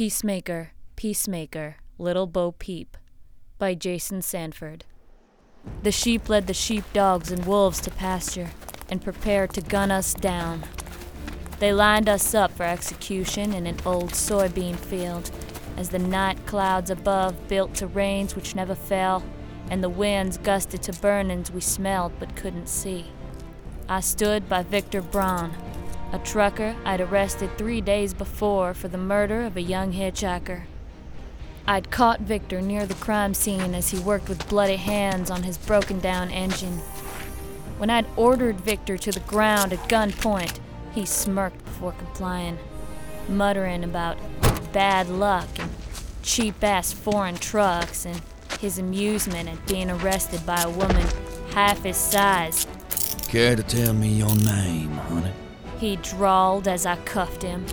Peacemaker, Peacemaker, Little Bo Peep by Jason Sanford. The sheep led the sheepdogs and wolves to pasture and prepared to gun us down. They lined us up for execution in an old soybean field as the night clouds above built to rains which never fell and the winds gusted to burnings we smelled but couldn't see. I stood by Victor Braun, a trucker I'd arrested three days before for the murder of a young hitchhiker. I'd caught Victor near the crime scene as he worked with bloody hands on his broken down engine. When I'd ordered Victor to the ground at gunpoint, he smirked before complying, muttering about bad luck and cheap ass foreign trucks and his amusement at being arrested by a woman half his size. Care to tell me your name, honey? He drawled as I cuffed him.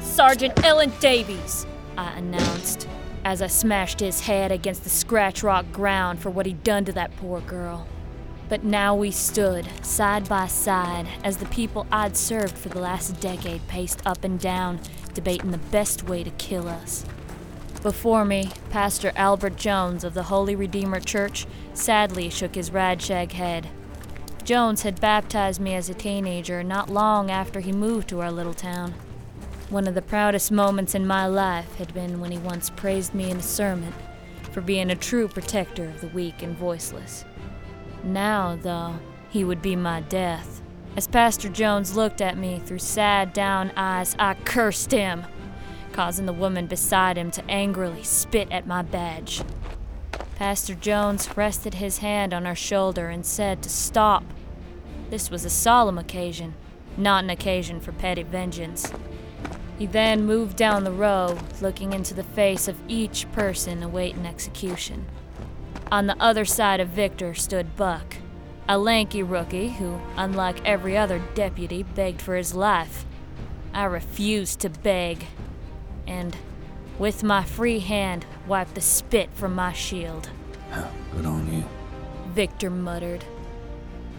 Sergeant Ellen Davies, I announced, as I smashed his head against the scratch rock ground for what he'd done to that poor girl. But now we stood, side by side, as the people I'd served for the last decade paced up and down, debating the best way to kill us. Before me, Pastor Albert Jones of the Holy Redeemer Church sadly shook his radshag head. Jones had baptized me as a teenager not long after he moved to our little town. One of the proudest moments in my life had been when he once praised me in a sermon for being a true protector of the weak and voiceless. Now, though, he would be my death. As Pastor Jones looked at me through sad, down eyes, I cursed him, causing the woman beside him to angrily spit at my badge. Pastor Jones rested his hand on our shoulder and said to stop. This was a solemn occasion, not an occasion for petty vengeance. He then moved down the row, looking into the face of each person awaiting execution. On the other side of Victor stood Buck, a lanky rookie who, unlike every other deputy, begged for his life. I refused to beg, and, with my free hand, wiped the spit from my shield. Good on you. Victor muttered.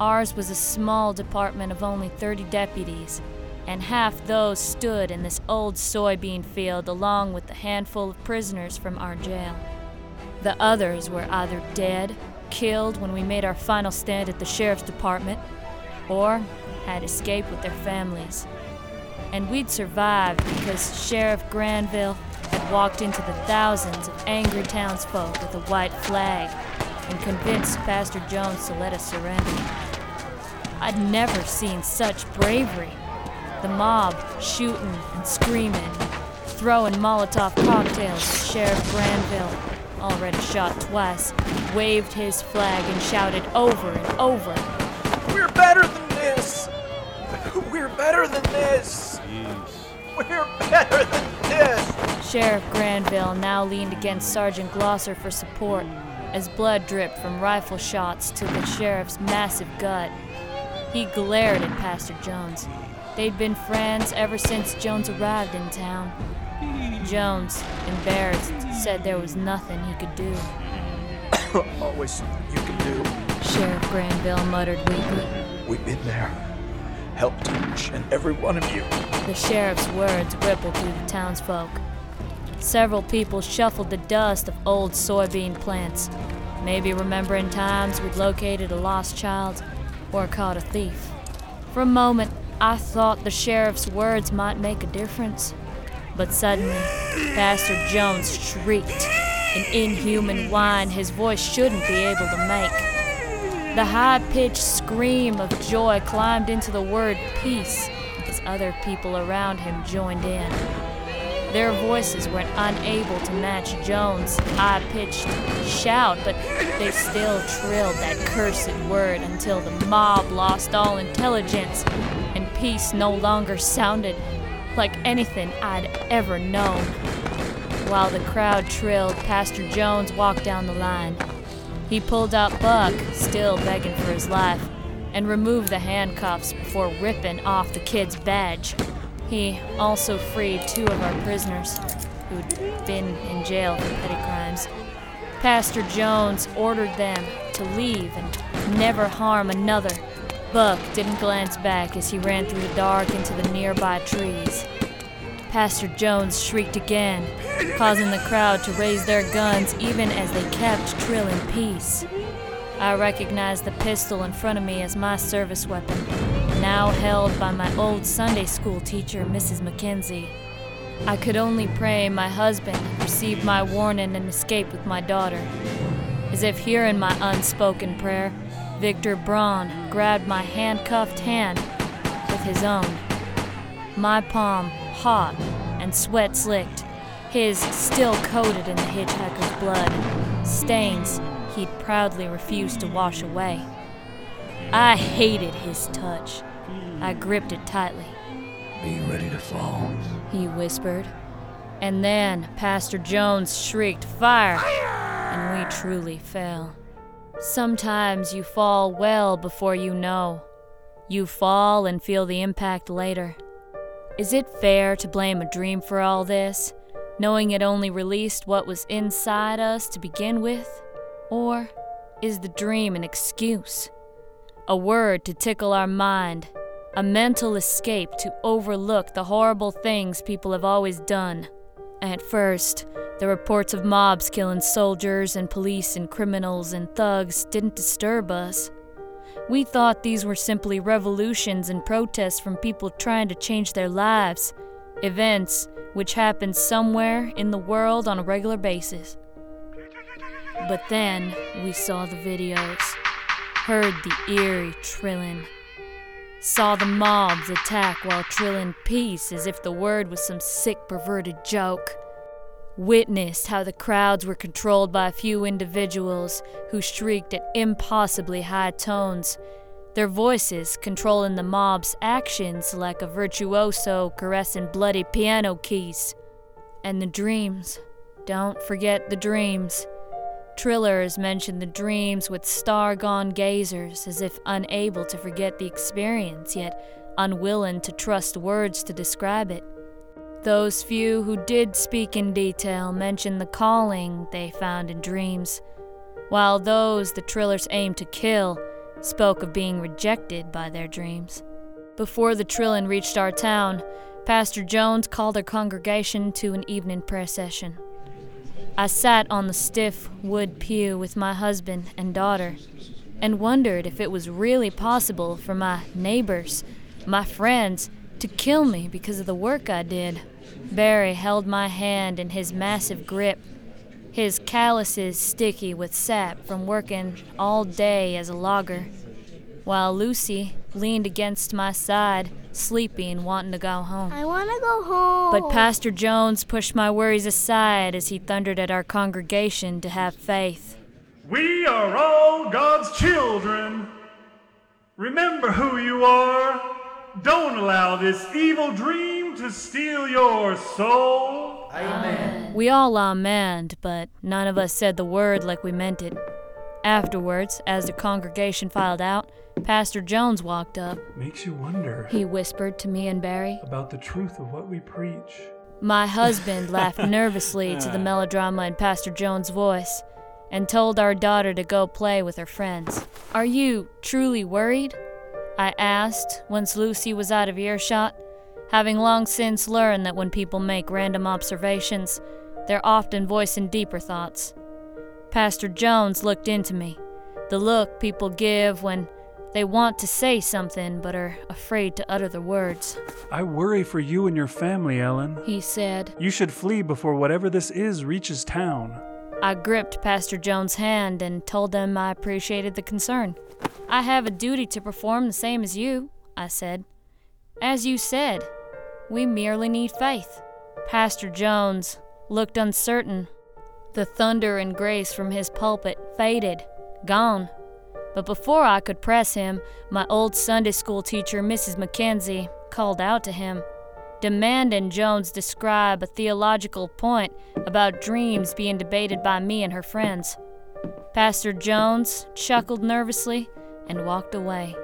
Ours was a small department of only 30 deputies, and half those stood in this old soybean field along with the handful of prisoners from our jail. The others were either dead, killed when we made our final stand at the sheriff's department, or had escaped with their families. And we'd survived because Sheriff Granville had walked into the thousands of angry townsfolk with a white flag and convinced Pastor Jones to let us surrender. I'd never seen such bravery. The mob shooting and screaming, throwing Molotov cocktails at Sheriff Granville, already shot twice, waved his flag and shouted over and over. We're better than this! We're better than this! We're better than this! Sheriff Granville now leaned against Sergeant Glosser for support as blood dripped from rifle shots to the sheriff's massive gut. He glared at Pastor Jones. They'd been friends ever since Jones arrived in town. Jones, embarrassed, said there was nothing he could do. Always something you can do. Sheriff Granville muttered weakly. We've been there. Helped each and every one of you. The sheriff's words rippled through the townsfolk. Several people shuffled the dust of old soybean plants, maybe remembering times we'd located a lost child or caught a thief. For a moment, I thought the sheriff's words might make a difference. But suddenly, Pastor Jones shrieked, an inhuman whine his voice shouldn't be able to make. The high pitched scream of joy climbed into the word peace as other people around him joined in. Their voices were unable to match Jones' high pitched shout, but they still trilled that cursed word until the mob lost all intelligence and peace no longer sounded like anything I'd ever known. While the crowd trilled, Pastor Jones walked down the line. He pulled out Buck, still begging for his life, and removed the handcuffs before ripping off the kid's badge. He also freed two of our prisoners who'd been in jail for petty crimes. Pastor Jones ordered them to leave and never harm another. Buck didn't glance back as he ran through the dark into the nearby trees. Pastor Jones shrieked again, causing the crowd to raise their guns even as they kept Trill in peace. I recognized the pistol in front of me as my service weapon, now held by my old Sunday school teacher, Mrs. Mackenzie. I could only pray my husband received my warning and escape with my daughter. As if hearing my unspoken prayer, Victor Braun grabbed my handcuffed hand with his own. My palm hot and sweat slicked, his still coated in the hitchhiker's blood, stains he'd proudly refused to wash away. I hated his touch. I gripped it tightly. Be ready to fall. He whispered. And then Pastor Jones shrieked, Fire! And we truly fell. Sometimes you fall well before you know. You fall and feel the impact later. Is it fair to blame a dream for all this, knowing it only released what was inside us to begin with? Or is the dream an excuse? A word to tickle our mind, a mental escape to overlook the horrible things people have always done. At first, the reports of mobs killing soldiers and police and criminals and thugs didn't disturb us. We thought these were simply revolutions and protests from people trying to change their lives, events which happen somewhere in the world on a regular basis. But then we saw the videos, heard the eerie trilling, saw the mobs attack while trilling peace as if the word was some sick, perverted joke. Witnessed how the crowds were controlled by a few individuals who shrieked at impossibly high tones, their voices controlling the mob's actions like a virtuoso caressing bloody piano keys. And the dreams. Don't forget the dreams. Trillers mention the dreams with star gone gazers as if unable to forget the experience, yet unwilling to trust words to describe it. Those few who did speak in detail mentioned the calling they found in dreams, while those the Trillers aimed to kill spoke of being rejected by their dreams. Before the Trillin reached our town, Pastor Jones called our congregation to an evening prayer session. I sat on the stiff wood pew with my husband and daughter and wondered if it was really possible for my neighbors, my friends, to kill me because of the work I did. Barry held my hand in his massive grip, his calluses sticky with sap from working all day as a logger, while Lucy leaned against my side, sleepy and wanting to go home. I want to go home. But Pastor Jones pushed my worries aside as he thundered at our congregation to have faith. We are all God's children. Remember who you are. Don't allow this evil dream to steal your soul. Amen. We all amened, but none of us said the word like we meant it. Afterwards, as the congregation filed out, Pastor Jones walked up. Makes you wonder He whispered to me and Barry. about the truth of what we preach. My husband laughed nervously to the melodrama in Pastor Jones' voice and told our daughter to go play with her friends. Are you truly worried? I asked once Lucy was out of earshot, having long since learned that when people make random observations, they're often voicing deeper thoughts. Pastor Jones looked into me, the look people give when they want to say something but are afraid to utter the words. I worry for you and your family, Ellen. He said, You should flee before whatever this is reaches town. I gripped Pastor Jones' hand and told him I appreciated the concern. I have a duty to perform the same as you, I said. As you said, we merely need faith. Pastor Jones looked uncertain. The thunder and grace from his pulpit faded, gone. But before I could press him, my old Sunday school teacher, Mrs. Mackenzie, called out to him demanding Jones describe a theological point about dreams being debated by me and her friends. Pastor Jones chuckled nervously and walked away.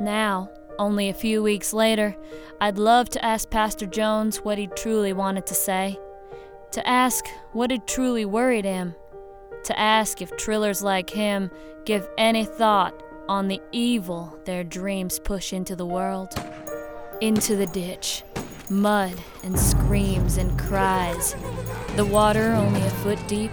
Now, only a few weeks later, I'd love to ask Pastor Jones what he truly wanted to say, to ask what had truly worried him, to ask if trillers like him give any thought on the evil their dreams push into the world. Into the ditch. mud and screams and cries. The water only a foot deep,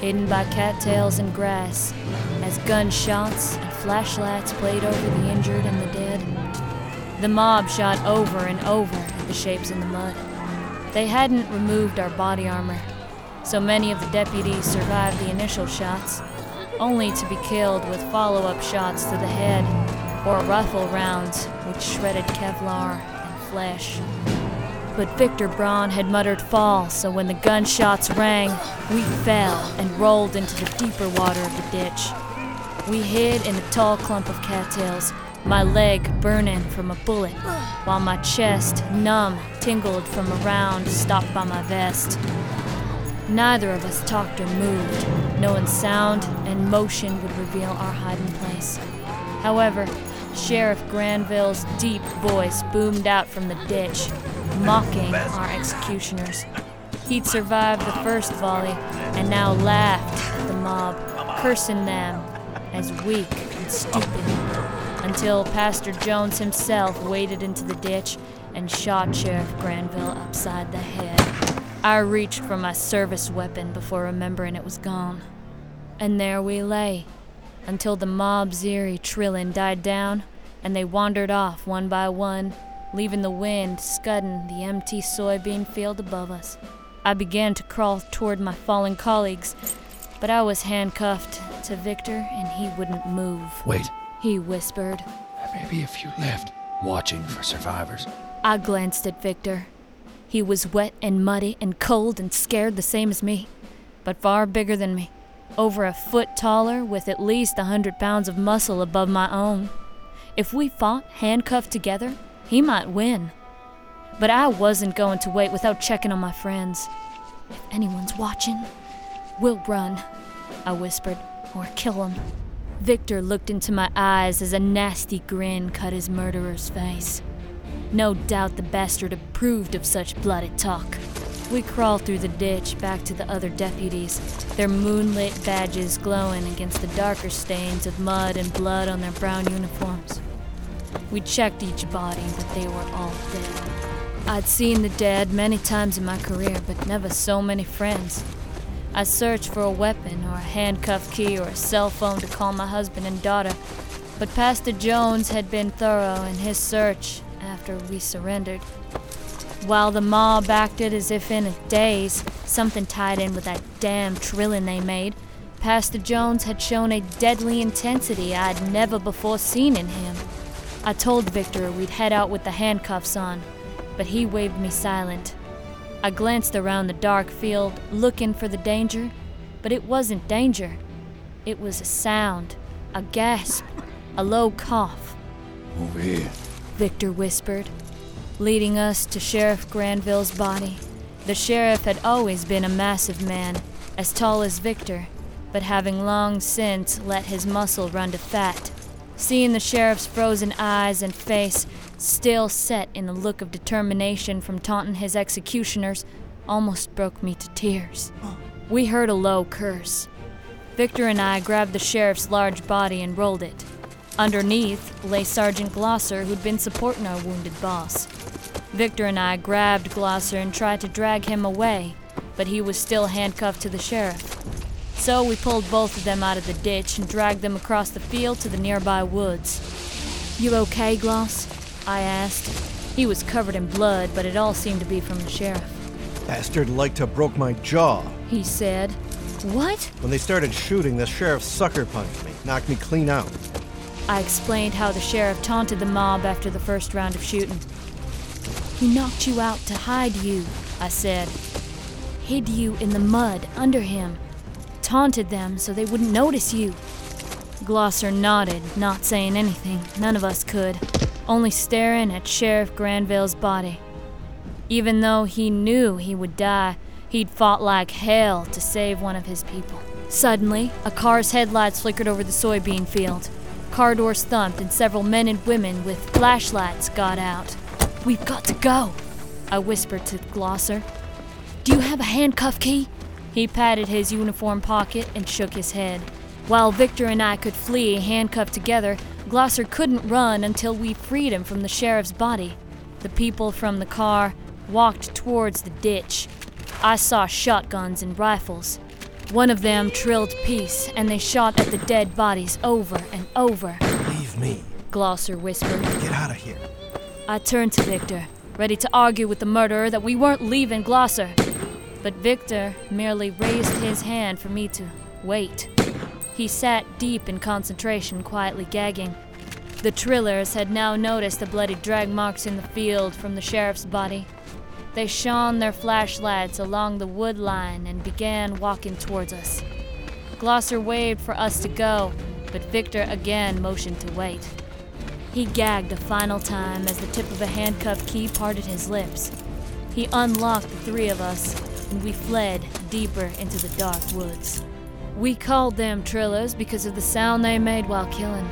hidden by cattails and grass, as gunshots and flashlights played over the injured and the dead. The mob shot over and over at the shapes in the mud. They hadn't removed our body armor, so many of the deputies survived the initial shots, only to be killed with follow up shots to the head or rifle rounds which shredded Kevlar and flesh. But Victor Braun had muttered fall, so when the gunshots rang, we fell and rolled into the deeper water of the ditch. We hid in a tall clump of cattails, my leg burning from a bullet, while my chest, numb, tingled from a round stopped by my vest. Neither of us talked or moved, knowing sound and motion would reveal our hiding place. However, Sheriff Granville's deep voice boomed out from the ditch, mocking our executioners. He'd survived the first volley and now laughed at the mob, cursing them as weak and stupid, until Pastor Jones himself waded into the ditch and shot Sheriff Granville upside the head. I reached for my service weapon before remembering it was gone. And there we lay, until the mob's eerie trilling died down and they wandered off one by one, leaving the wind scudding the empty soybean field above us. I began to crawl toward my fallen colleagues, but I was handcuffed to Victor and he wouldn't move. Wait, He whispered. maybe if you left, watching for survivors. I glanced at Victor. He was wet and muddy and cold and scared the same as me, but far bigger than me. Over a foot taller, with at least a hundred pounds of muscle above my own. If we fought handcuffed together, he might win. But I wasn't going to wait without checking on my friends. If anyone's watching, we'll run, I whispered, or kill him. Victor looked into my eyes as a nasty grin cut his murderer's face. No doubt the bastard approved of such blooded talk. We crawled through the ditch back to the other deputies, their moonlit badges glowing against the darker stains of mud and blood on their brown uniforms. We checked each body, but they were all dead. I'd seen the dead many times in my career, but never so many friends. I searched for a weapon or a handcuff key or a cell phone to call my husband and daughter, but Pastor Jones had been thorough in his search after we surrendered. While the mob acted as if in a daze, something tied in with that damn trilling they made, Pastor Jones had shown a deadly intensity I'd never before seen in him. I told Victor we'd head out with the handcuffs on, but he waved me silent. I glanced around the dark field, looking for the danger, but it wasn't danger. It was a sound, a gasp, a low cough. Over here. Victor whispered, leading us to Sheriff Granville's body. The sheriff had always been a massive man, as tall as Victor, but having long since let his muscle run to fat. Seeing the sheriff's frozen eyes and face, still set in a look of determination from taunting his executioners, almost broke me to tears. We heard a low curse. Victor and I grabbed the sheriff's large body and rolled it. Underneath lay Sergeant Glosser, who'd been supporting our wounded boss. Victor and I grabbed Glosser and tried to drag him away, but he was still handcuffed to the sheriff. So we pulled both of them out of the ditch and dragged them across the field to the nearby woods. You okay, Gloss? I asked. He was covered in blood, but it all seemed to be from the sheriff. Bastard like to broke my jaw. He said. What? When they started shooting, the sheriff sucker punched me, knocked me clean out. I explained how the sheriff taunted the mob after the first round of shooting. He knocked you out to hide you, I said. Hid you in the mud under him. Taunted them so they wouldn't notice you. Glosser nodded, not saying anything. None of us could, only staring at Sheriff Granville's body. Even though he knew he would die, he'd fought like hell to save one of his people. Suddenly, a car's headlights flickered over the soybean field. Car doors thumped, and several men and women with flashlights got out. We've got to go, I whispered to Glosser. Do you have a handcuff key? He patted his uniform pocket and shook his head. While Victor and I could flee handcuffed together, Glosser couldn't run until we freed him from the sheriff's body. The people from the car walked towards the ditch. I saw shotguns and rifles. One of them trilled peace, and they shot at the dead bodies over and over. Leave me. Glosser whispered. Get out of here. I turned to Victor, ready to argue with the murderer that we weren't leaving Glosser. But Victor merely raised his hand for me to wait. He sat deep in concentration, quietly gagging. The Trillers had now noticed the bloody drag marks in the field from the sheriff's body. They shone their flashlights along the wood line and began walking towards us. Glosser waved for us to go, but Victor again motioned to wait. He gagged a final time as the tip of a handcuff key parted his lips. He unlocked the three of us, and we fled deeper into the dark woods. We called them Trillers because of the sound they made while killing.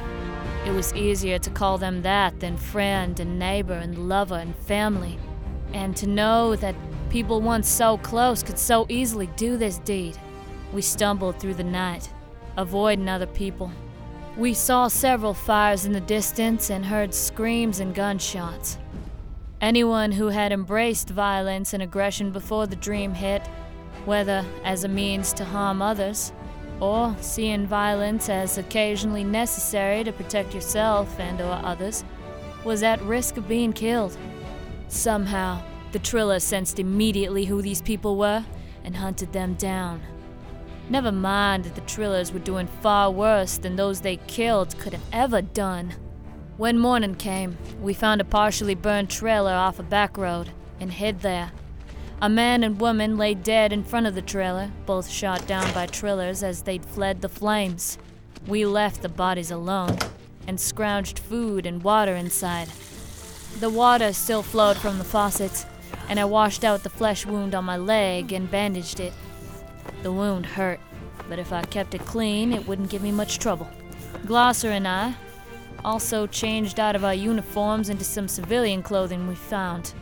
It was easier to call them that than friend and neighbor and lover and family. And to know that people once so close could so easily do this deed. We stumbled through the night, avoiding other people. We saw several fires in the distance and heard screams and gunshots. Anyone who had embraced violence and aggression before the dream hit, whether as a means to harm others, or seeing violence as occasionally necessary to protect yourself and or others, was at risk of being killed. Somehow, the Triller sensed immediately who these people were and hunted them down. Never mind that the Trillers were doing far worse than those they killed could have ever done. When morning came, we found a partially burned trailer off a back road and hid there. A man and woman lay dead in front of the trailer, both shot down by Trillers as they'd fled the flames. We left the bodies alone and scrounged food and water inside. The water still flowed from the faucets, and I washed out the flesh wound on my leg and bandaged it. The wound hurt, but if I kept it clean, it wouldn't give me much trouble. Glosser and I also changed out of our uniforms into some civilian clothing we found.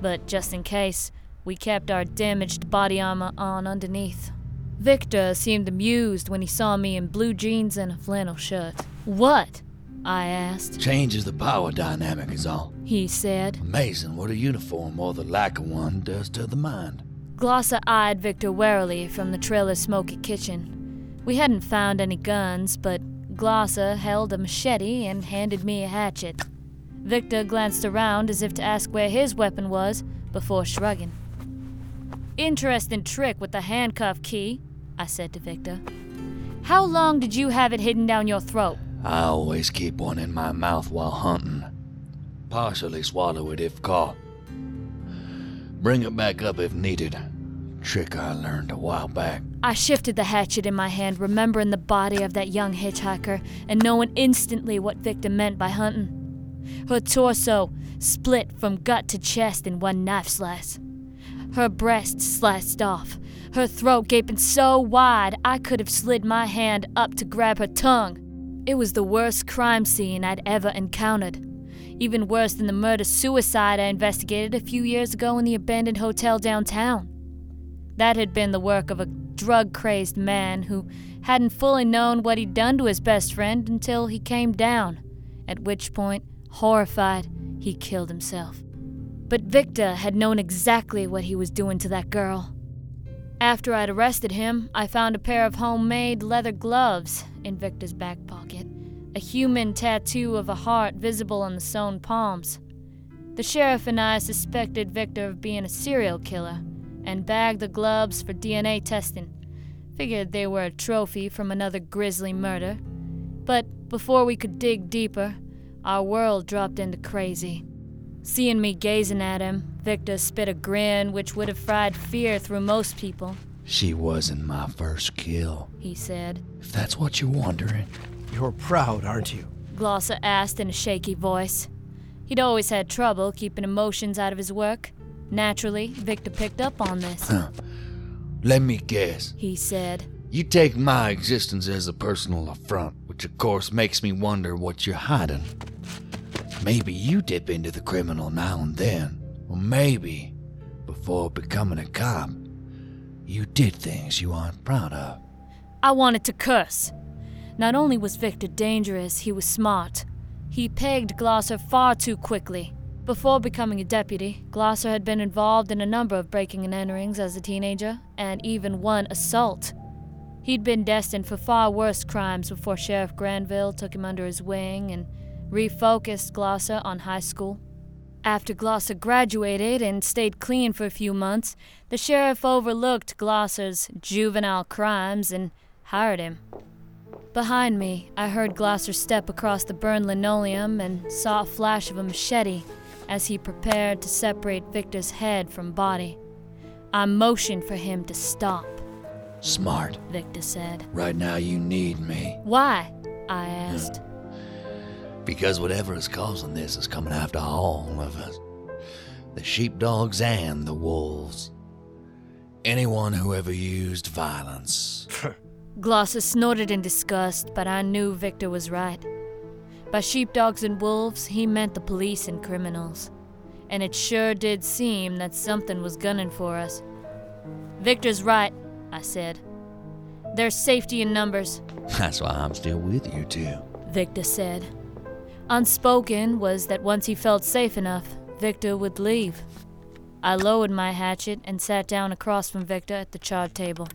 But just in case, we kept our damaged body armor on underneath. Victor seemed amused when he saw me in blue jeans and a flannel shirt. What? I asked. Changes the power dynamic, is all. He said. Amazing what a uniform or the lack of one does to the mind. Glosser eyed Victor warily from the trailer's smoky kitchen. We hadn't found any guns, but Glosser held a machete and handed me a hatchet. Victor glanced around as if to ask where his weapon was before shrugging. Interesting trick with the handcuff key, I said to Victor. How long did you have it hidden down your throat? I always keep one in my mouth while hunting. Partially swallow it if caught. Bring it back up if needed. Trick I learned a while back. I shifted the hatchet in my hand, remembering the body of that young hitchhiker and knowing instantly what Victor meant by hunting. Her torso split from gut to chest in one knife slice. Her breast sliced off, her throat gaping so wide I could have slid my hand up to grab her tongue. It was the worst crime scene I'd ever encountered. Even worse than the murder suicide I investigated a few years ago in the abandoned hotel downtown. That had been the work of a drug crazed man who hadn't fully known what he'd done to his best friend until he came down, at which point, horrified, he killed himself. But Victor had known exactly what he was doing to that girl. After I'd arrested him, I found a pair of homemade leather gloves in Victor's back pocket, a human tattoo of a heart visible on the sewn palms. The sheriff and I suspected Victor of being a serial killer and bagged the gloves for DNA testing. Figured they were a trophy from another grisly murder. But before we could dig deeper, our world dropped into crazy. Seeing me gazing at him, Victor spit a grin which would have fried fear through most people. She wasn't my first kill. He said. If that's what you're wondering. You're proud, aren't you? Glosser asked in a shaky voice. He'd always had trouble keeping emotions out of his work. Naturally, Victor picked up on this. Huh. Let me guess. He said. You take my existence as a personal affront, which of course makes me wonder what you're hiding. Maybe you dip into the criminal now and then, or maybe, before becoming a cop, you did things you aren't proud of. I wanted to curse. Not only was Victor dangerous, he was smart. He pegged Glosser far too quickly. Before becoming a deputy, Glosser had been involved in a number of breaking and enterings as a teenager, and even one assault. He'd been destined for far worse crimes before Sheriff Granville took him under his wing and refocused Glosser on high school. After Glosser graduated and stayed clean for a few months, the sheriff overlooked Glosser's juvenile crimes and hired him. Behind me, I heard Glosser step across the burned linoleum and saw a flash of a machete as he prepared to separate Victor's head from body. I motioned for him to stop, Smart. Victor said. Right now you need me. Why? I asked. Because whatever is causing this is coming after all of us. The sheepdogs and the wolves. Anyone who ever used violence. Glosser snorted in disgust, but I knew Victor was right. By sheepdogs and wolves, he meant the police and criminals. And it sure did seem that something was gunning for us. Victor's right, I said. There's safety in numbers, That's why I'm still with you, too. Victor said. Unspoken was that once he felt safe enough, Victor would leave. I lowered my hatchet and sat down across from Victor at the chart table.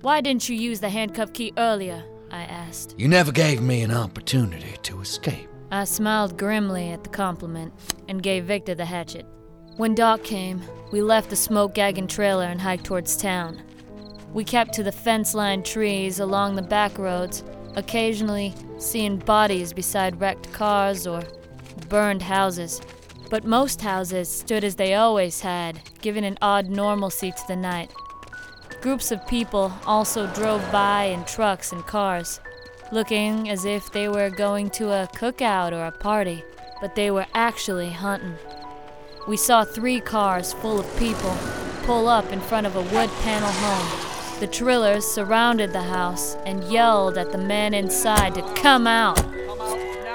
Why didn't you use the handcuff key earlier? I asked. You never gave me an opportunity to escape. I smiled grimly at the compliment and gave Victor the hatchet. When dark came, we left the smoke gagging trailer and hiked towards town. We kept to the fence lined trees along the back roads, occasionally seeing bodies beside wrecked cars or burned houses. But most houses stood as they always had, giving an odd normalcy to the night. Groups of people also drove by in trucks and cars, looking as if they were going to a cookout or a party, but they were actually hunting. We saw three cars full of people pull up in front of a wood panel home. The Trillers surrounded the house and yelled at the men inside to come out.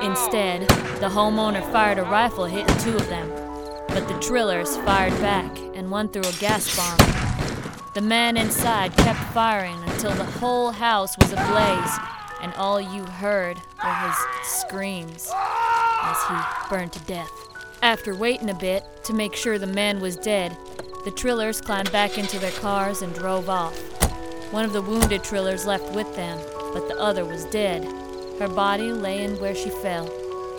Instead, the homeowner fired a rifle, hitting two of them. But the Trillers fired back, and one threw a gas bomb. The man inside kept firing until the whole house was ablaze, and all you heard were his screams as he burned to death. After waiting a bit to make sure the man was dead, the Trillers climbed back into their cars and drove off. One of the wounded Trillers left with them, but the other was dead. Her body laying where she fell.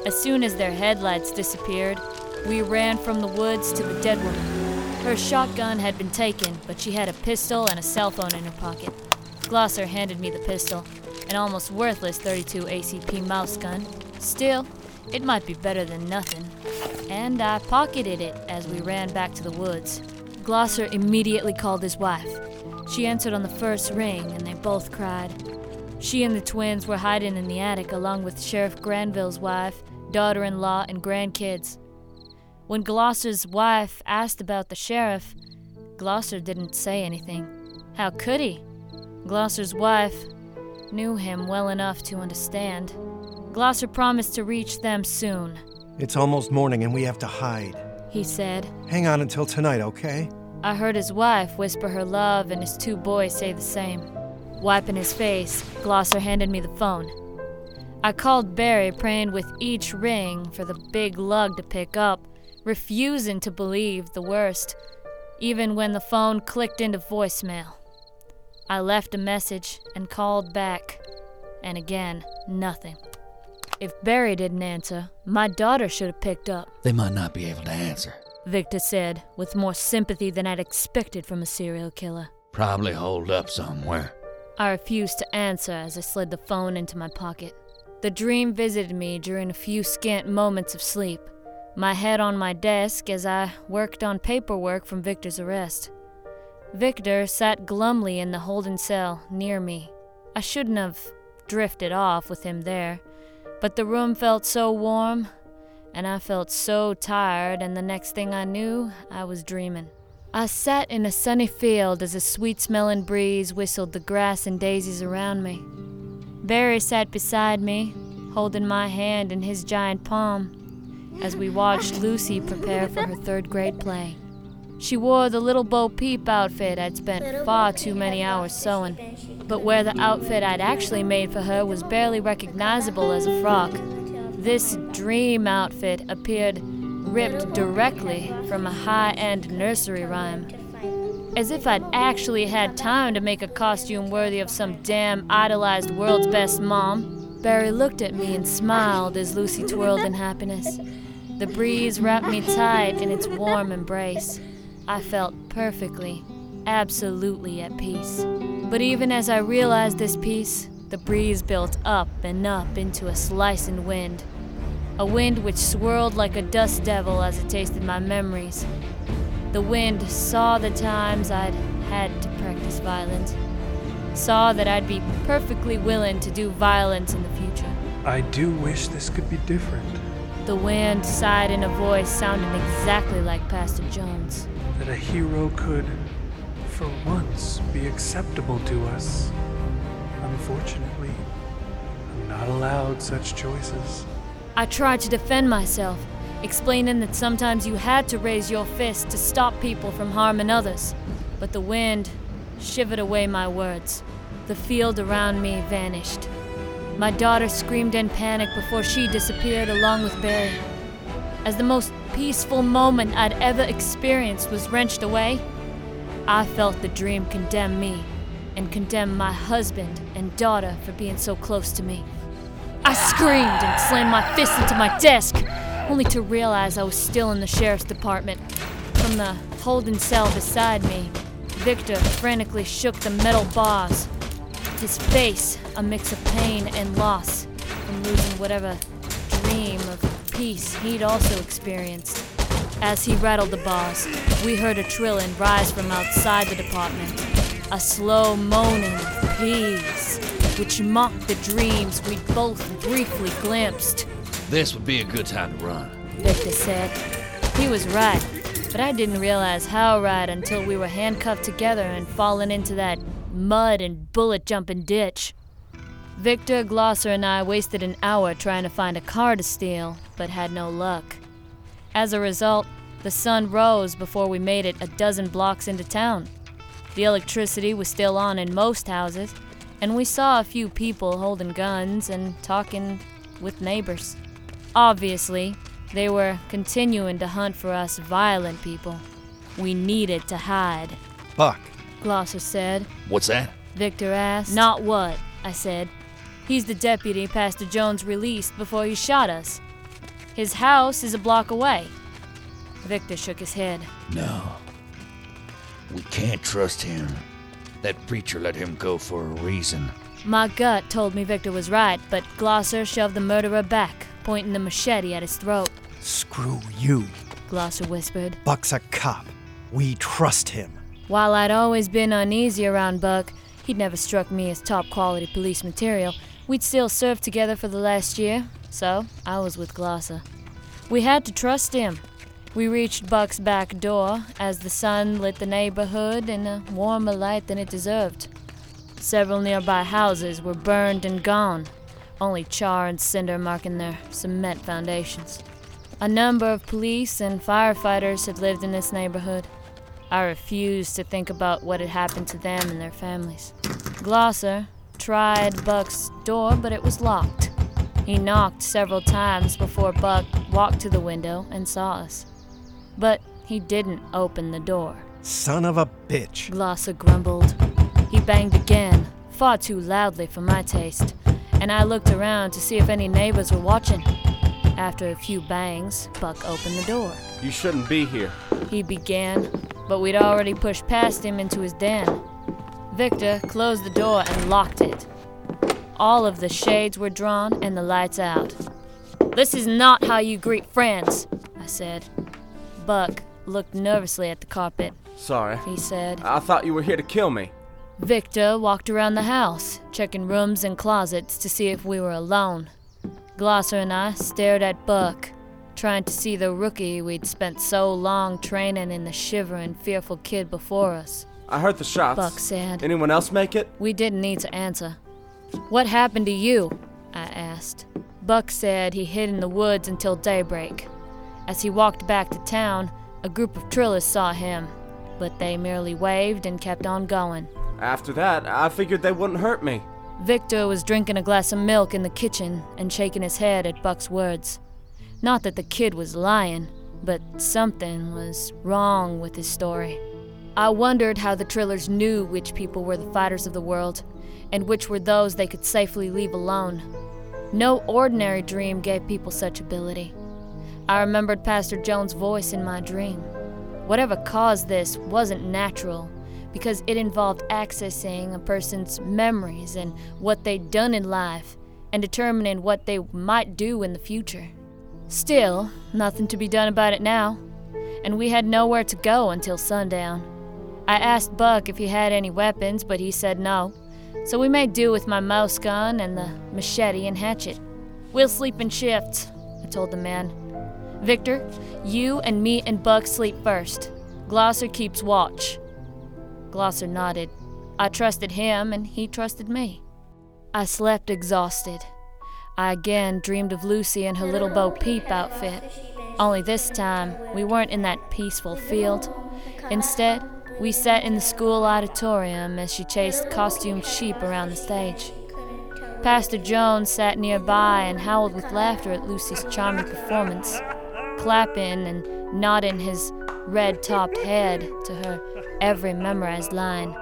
As soon as their headlights disappeared, we ran from the woods to the dead woman. Her shotgun had been taken, but she had a pistol and a cell phone in her pocket. Glosser handed me the pistol, an almost worthless 32 ACP mouse gun. Still, it might be better than nothing. And I pocketed it as we ran back to the woods. Glosser immediately called his wife. She answered on the first ring, and they both cried. She and the twins were hiding in the attic along with Sheriff Granville's wife, daughter in law, and grandkids. When Glosser's wife asked about the sheriff, Glosser didn't say anything. How could he? Glosser's wife knew him well enough to understand. Glosser promised to reach them soon, It's almost morning and we have to hide. he said. Hang on until tonight, okay? I heard his wife whisper her love and his two boys say the same. Wiping his face, Glosser handed me the phone. I called Barry, praying with each ring for the big lug to pick up, refusing to believe the worst, even when the phone clicked into voicemail. I left a message and called back, and again, nothing. If Barry didn't answer, my daughter should have picked up. They might not be able to answer. Victor said, with more sympathy than I'd expected from a serial killer. Probably holed up somewhere. I refused to answer as I slid the phone into my pocket. The dream visited me during a few scant moments of sleep, my head on my desk as I worked on paperwork from Victor's arrest. Victor sat glumly in the holding cell near me. I shouldn't have drifted off with him there, but the room felt so warm, and I felt so tired, and the next thing I knew, I was dreaming. I sat in a sunny field as a sweet smelling breeze whistled the grass and daisies around me. Barry sat beside me, holding my hand in his giant palm, as we watched Lucy prepare for her third grade play. She wore the little Bo Peep outfit I'd spent far too many hours sewing, but where the outfit I'd actually made for her was barely recognizable as a frock. This dream outfit appeared ripped directly from a high end nursery rhyme. As if I'd actually had time to make a costume worthy of some damn idolized world's best mom. Barry looked at me and smiled as Lucy twirled in happiness. The breeze wrapped me tight in its warm embrace. I felt perfectly, absolutely at peace. But even as I realized this peace, the breeze built up and up into a slicing wind. A wind which swirled like a dust devil as it tasted my memories. The wind saw the times I'd had to practice violence, saw that I'd be perfectly willing to do violence in the future. I do wish this could be different. The wind sighed in a voice sounding exactly like Pastor Jones. That a hero could, for once, be acceptable to us. Unfortunately, I'm not allowed such choices. I tried to defend myself, explaining that sometimes you had to raise your fist to stop people from harming others. But the wind shivered away my words. The field around me vanished. My daughter screamed in panic before she disappeared along with Barry. As the most peaceful moment I'd ever experienced was wrenched away, I felt the dream condemn me and condemn my husband and daughter for being so close to me. I screamed and slammed my fist into my desk, only to realize I was still in the sheriff's department. From the holding cell beside me, Victor frantically shook the metal bars. His face a mix of pain and loss from losing whatever dream of peace he'd also experienced. As he rattled the bars, we heard a trilling rise from outside the department, a slow moaning peace, which mocked the dreams we'd both briefly glimpsed. This would be a good time to run. Victor said. He was right, but I didn't realize how right until we were handcuffed together and fallen into that mud and bullet jumping ditch. Victor, Glosser, and I wasted an hour trying to find a car to steal, but had no luck. As a result, the sun rose before we made it a dozen blocks into town. The electricity was still on in most houses, and we saw a few people holding guns and talking with neighbors. Obviously, they were continuing to hunt for us violent people. We needed to hide, Buck, Glosser said. What's that? Victor asked. Not what, I said. He's the deputy Pastor Jones released before he shot us. His house is a block away. Victor shook his head. No. We can't trust him. That preacher let him go for a reason. My gut told me Victor was right, but Glosser shoved the murderer back, pointing the machete at his throat. screw you. Glosser whispered. Buck's a cop. We trust him. While I'd always been uneasy around Buck, he'd never struck me as top quality police material. We'd still served together for the last year, so I was with Glosser. We had to trust him. We reached Buck's back door as the sun lit the neighborhood in a warmer light than it deserved. Several nearby houses were burned and gone, only char and cinder marking their cement foundations. A number of police and firefighters had lived in this neighborhood. I refused to think about what had happened to them and their families. Glosser tried Buck's door, but it was locked. He knocked several times before Buck walked to the window and saw us. But he didn't open the door. Son of a bitch. Glosser grumbled. He banged again, far too loudly for my taste, and I looked around to see if any neighbors were watching. After a few bangs, Buck opened the door. You shouldn't be here. He began, but we'd already pushed past him into his den. Victor closed the door and locked it. All of the shades were drawn and the lights out. This is not how you greet friends, I said. Buck looked nervously at the carpet. Sorry. He said. I thought you were here to kill me. Victor walked around the house, checking rooms and closets to see if we were alone. Glosser and I stared at Buck, trying to see the rookie we'd spent so long training in the shivering, fearful kid before us. I heard the shots. Buck said. Anyone else make it? We didn't need to answer. What happened to you? I asked. Buck said he hid in the woods until daybreak. As he walked back to town, a group of trillers saw him, but they merely waved and kept on going. After that, I figured they wouldn't hurt me. Victor was drinking a glass of milk in the kitchen and shaking his head at Buck's words. Not that the kid was lying, but something was wrong with his story. I wondered how the Trillers knew which people were the fighters of the world and which were those they could safely leave alone. No ordinary dream gave people such ability. I remembered Pastor Jones' voice in my dream. Whatever caused this wasn't natural because it involved accessing a person's memories and what they'd done in life and determining what they might do in the future. Still, nothing to be done about it now, and we had nowhere to go until sundown. I asked Buck if he had any weapons, but he said no, so we made do with my mouse gun and the machete and hatchet. We'll sleep in shifts, I told the man. Victor, you and me and Buck sleep first. Glosser keeps watch. Glosser nodded. I trusted him, and he trusted me. I slept exhausted. I again dreamed of Lucy in her little Bo Peep outfit. Only this time, we weren't in that peaceful field. Instead, we sat in the school auditorium as she chased costumed sheep around the stage. Pastor Jones sat nearby and howled with laughter at Lucy's charming performance, clapping and nodding his red topped head to her every memorized line.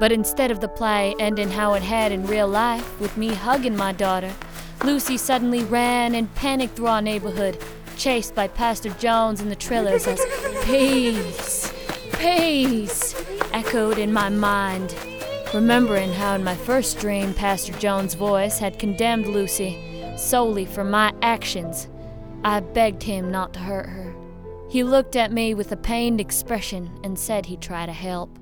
But instead of the play ending how it had in real life, with me hugging my daughter, Lucy suddenly ran and panicked through our neighborhood, chased by Pastor Jones and the Trillers as peace, peace echoed in my mind. Remembering how in my first dream Pastor Jones' voice had condemned Lucy solely for my actions, I begged him not to hurt her. He looked at me with a pained expression and said he'd try to help.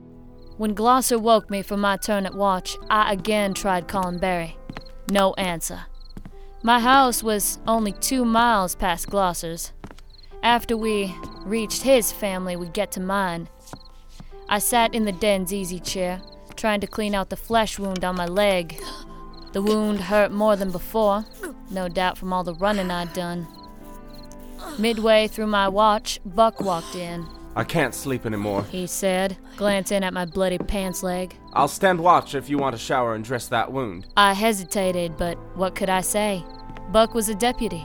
When Glosser woke me for my turn at watch, I again tried calling Barry. No answer. My house was only two miles past Glosser's. After we reached his family, we'd get to mine. I sat in the den's easy chair, trying to clean out the flesh wound on my leg. The wound hurt more than before, no doubt from all the running I'd done. Midway through my watch, Buck walked in. I can't sleep anymore. He said, glancing at my bloody pants leg. I'll stand watch if you want to shower and dress that wound. I hesitated, but what could I say? Buck was a deputy.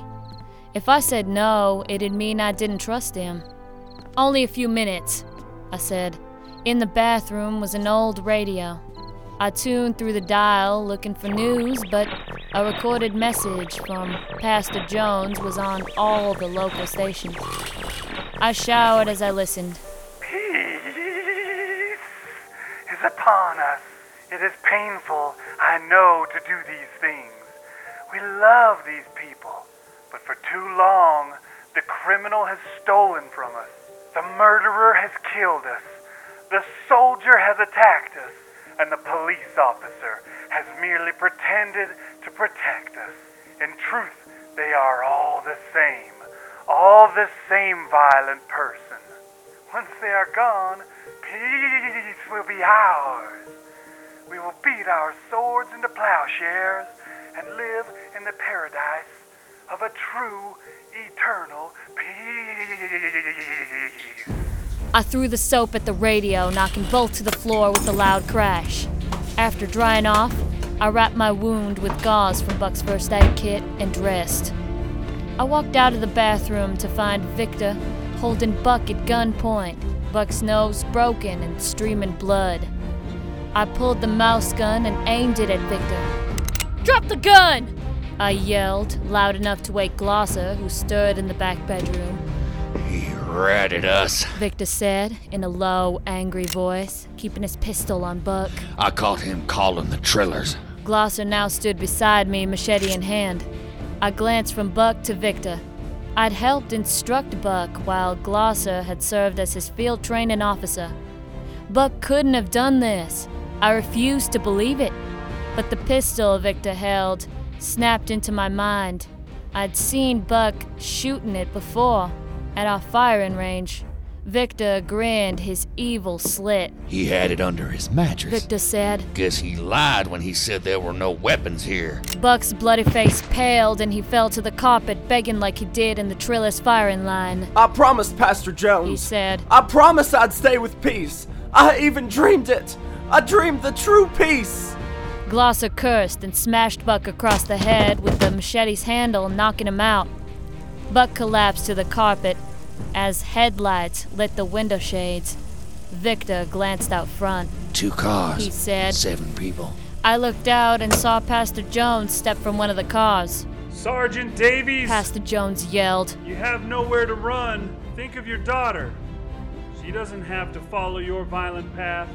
If I said no, it'd mean I didn't trust him. Only a few minutes, I said. In the bathroom was an old radio. I tuned through the dial looking for news, but a recorded message from Pastor Jones was on all the local stations. I showered as I listened. Peace is upon us. It is painful, I know, to do these things. We love these people, but for too long, the criminal has stolen from us. The murderer has killed us. The soldier has attacked us and the police officer has merely pretended to protect us. In truth, they are all the same, all the same violent person. Once they are gone, peace will be ours. We will beat our swords into plowshares and live in the paradise of a true, eternal peace. I threw the soap at the radio, knocking both to the floor with a loud crash. After drying off, I wrapped my wound with gauze from Buck's first aid kit and dressed. I walked out of the bathroom to find Victor holding Buck at gunpoint, Buck's nose broken and streaming blood. I pulled the mouse gun and aimed it at Victor. Drop the gun! I yelled, loud enough to wake Glosser, who stood in the back bedroom. Ratted us. Victor said in a low, angry voice, keeping his pistol on Buck. I caught him calling the Trillers. Glosser now stood beside me, machete in hand. I glanced from Buck to Victor. I'd helped instruct Buck while Glosser had served as his field training officer. Buck couldn't have done this. I refused to believe it. But the pistol Victor held snapped into my mind. I'd seen Buck shooting it before at our firing range. Victor grinned his evil slit. He had it under his mattress. Victor said. Guess he lied when he said there were no weapons here. Buck's bloody face paled and he fell to the carpet, begging like he did in the Trillers' firing line. I promised Pastor Jones. He said. I promised I'd stay with peace. I even dreamed it. I dreamed the true peace. Glosser cursed and smashed Buck across the head with the machete's handle, knocking him out. Buck collapsed to the carpet, As headlights lit the window shades, Victor glanced out front. Two cars. He said. Seven people. I looked out and saw Pastor Jones step from one of the cars. Sergeant Davies, Pastor Jones yelled. you have nowhere to run. Think of your daughter. She doesn't have to follow your violent path.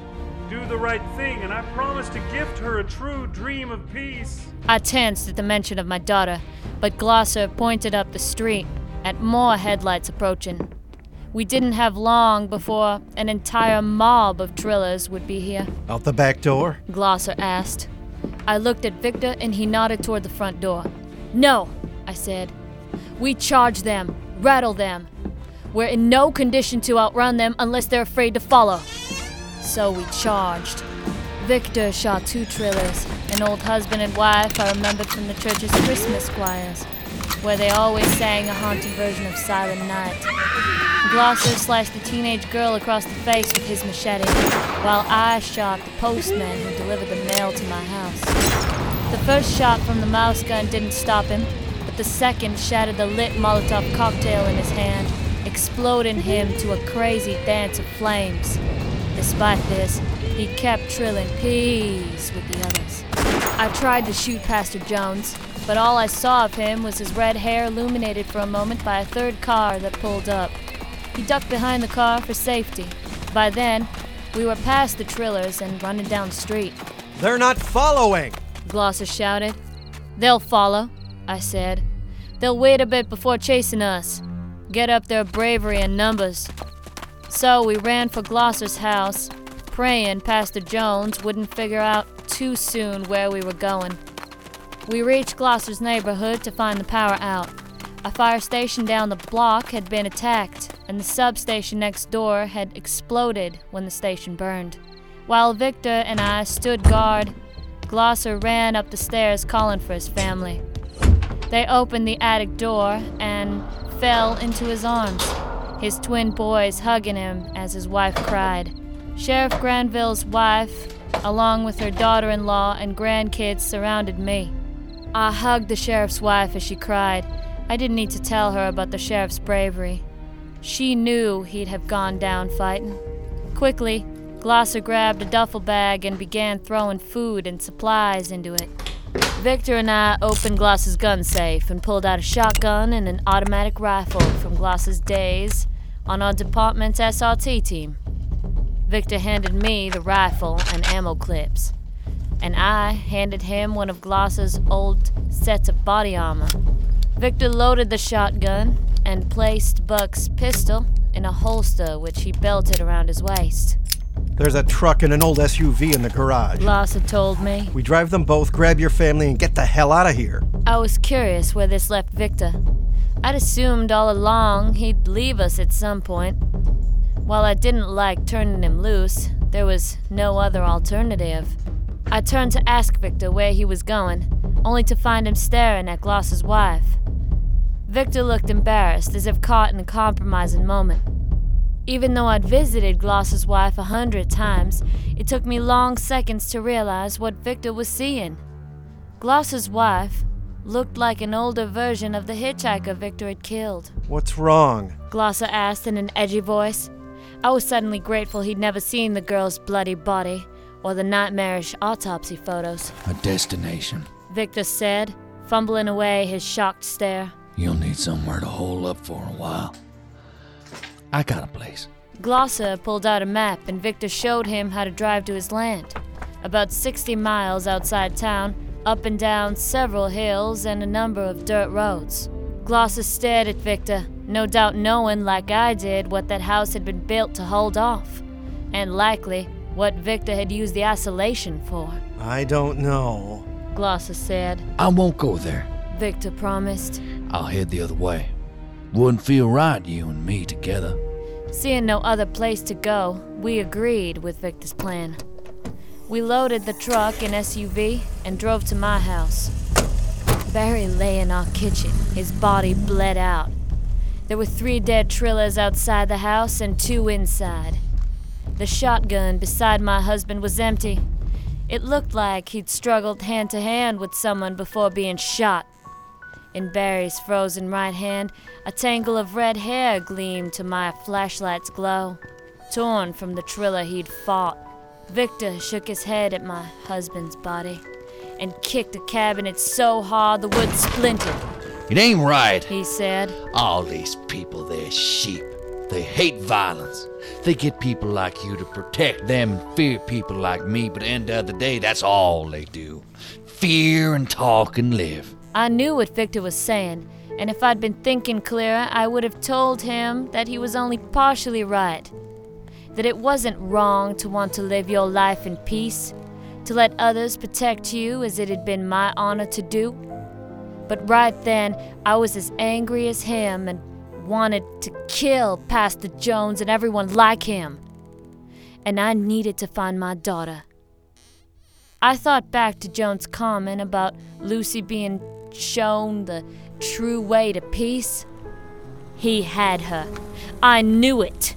Do the right thing, and I promise to gift her a true dream of peace. I tensed at the mention of my daughter, but Glosser pointed up the street at more headlights approaching. We didn't have long before an entire mob of trillers would be here. Out the back door? Glosser asked. I looked at Victor and he nodded toward the front door. No, I said. We charge them, rattle them. We're in no condition to outrun them unless they're afraid to follow. So we charged. Victor shot two trillers, an old husband and wife I remembered from the church's Christmas choirs, where they always sang a haunted version of Silent Night. Glosser slashed the teenage girl across the face with his machete, while I shot the postman who delivered the mail to my house. The first shot from the mouse gun didn't stop him, but the second shattered the lit Molotov cocktail in his hand, exploding him to a crazy dance of flames. Despite this, he kept trilling peace with the others. I tried to shoot Pastor Jones, but all I saw of him was his red hair illuminated for a moment by a third car that pulled up. He ducked behind the car for safety. By then, we were past the trillers and running down the street. They're not following! Glosser shouted. They'll follow, I said. They'll wait a bit before chasing us. Get up their bravery and numbers. So we ran for Glosser's house, praying Pastor Jones wouldn't figure out too soon where we were going. We reached Glosser's neighborhood to find the power out. A fire station down the block had been attacked, and the substation next door had exploded when the station burned. While Victor and I stood guard, Glosser ran up the stairs calling for his family. They opened the attic door and fell into his arms, his twin boys hugging him as his wife cried. Sheriff Granville's wife, along with her daughter in law and grandkids, surrounded me. I hugged the sheriff's wife as she cried. I didn't need to tell her about the sheriff's bravery. She knew he'd have gone down fighting. Quickly, Glosser grabbed a duffel bag and began throwing food and supplies into it. Victor and I opened Glosser's gun safe and pulled out a shotgun and an automatic rifle from Glosser's days on our department's SRT team. Victor handed me the rifle and ammo clips, and I handed him one of Glosser's old sets of body armor. Victor loaded the shotgun and placed Buck's pistol in a holster which he belted around his waist. There's a truck and an old SUV in the garage. Glosser told me. We drive them both, grab your family, and get the hell out of here. I was curious where this left Victor. I'd assumed all along he'd leave us at some point. While I didn't like turning him loose, there was no other alternative. I turned to ask Victor where he was going, only to find him staring at Glosser's wife. Victor looked embarrassed, as if caught in a compromising moment. Even though I'd visited Glosser's wife a hundred times, it took me long seconds to realize what Victor was seeing. Glosser's wife looked like an older version of the hitchhiker Victor had killed. What's wrong? Glosser asked in an edgy voice. I was suddenly grateful he'd never seen the girl's bloody body or the nightmarish autopsy photos. A destination. Victor said, fumbling away his shocked stare. You'll need somewhere to hole up for a while. I got a place. Glosser pulled out a map and Victor showed him how to drive to his land. About 60 miles outside town, up and down several hills and a number of dirt roads. Glosser stared at Victor, no doubt knowing, like I did, what that house had been built to hold off, and likely what Victor had used the isolation for. I don't know. Glosser said. I won't go there. Victor promised. I'll head the other way. Wouldn't feel right, you and me together. Seeing no other place to go, we agreed with Victor's plan. We loaded the truck and SUV and drove to my house. Barry lay in our kitchen, his body bled out. There were three dead trillers outside the house and two inside. The shotgun beside my husband was empty. It looked like he'd struggled hand to hand with someone before being shot. In Barry's frozen right hand, a tangle of red hair gleamed to my flashlight's glow. Torn from the Triller he'd fought, Victor shook his head at my husband's body and kicked a cabinet so hard the wood splintered. It ain't right. He said, All these people, they're sheep. They hate violence. They get people like you to protect them and fear people like me, but end of the day, that's all they do. Fear and talk and live. I knew what Victor was saying, and if I'd been thinking clearer, I would have told him that he was only partially right. That it wasn't wrong to want to live your life in peace, to let others protect you as it had been my honor to do. But right then, I was as angry as him and wanted to kill Pastor Jones and everyone like him. And I needed to find my daughter. I thought back to Jones' comment about Lucy being shown the true way to peace. He had her. I knew it.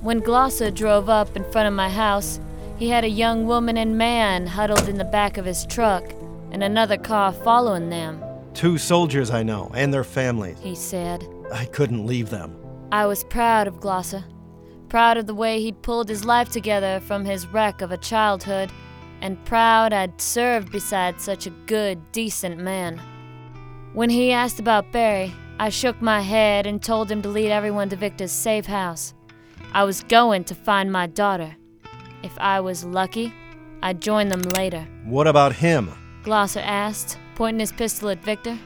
When Glosser drove up in front of my house, he had a young woman and man huddled in the back of his truck and another car following them, Two soldiers I know, and their families. he said. I couldn't leave them. I was proud of Glosser, proud of the way he'd pulled his life together from his wreck of a childhood, and proud I'd served beside such a good, decent man. When he asked about Barry, I shook my head and told him to lead everyone to Victor's safe house. I was going to find my daughter. If I was lucky, I'd join them later. What about him? Glosser asked, pointing his pistol at Victor.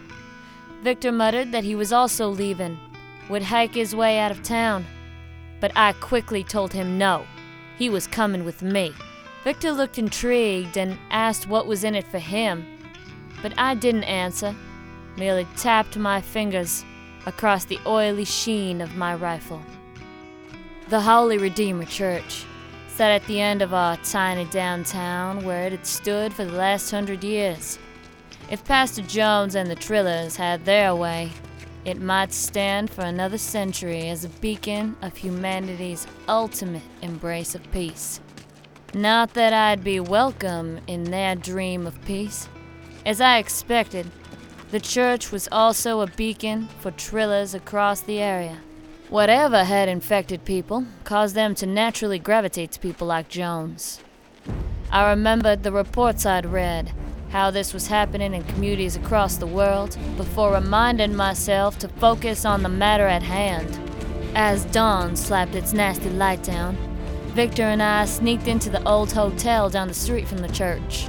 Victor muttered that he was also leaving, would hike his way out of town. But I quickly told him no. He was coming with me. Victor looked intrigued and asked what was in it for him. But I didn't answer, merely tapped my fingers across the oily sheen of my rifle. The Holy Redeemer Church sat at the end of our tiny downtown where it had stood for the last hundred years. If Pastor Jones and the Trillers had their way, it might stand for another century as a beacon of humanity's ultimate embrace of peace. Not that I'd be welcome in their dream of peace. As I expected, the church was also a beacon for Trillers across the area. Whatever had infected people caused them to naturally gravitate to people like Jones. I remembered the reports I'd read, how this was happening in communities across the world, before reminding myself to focus on the matter at hand. As dawn slapped its nasty light down, Victor and I sneaked into the old hotel down the street from the church.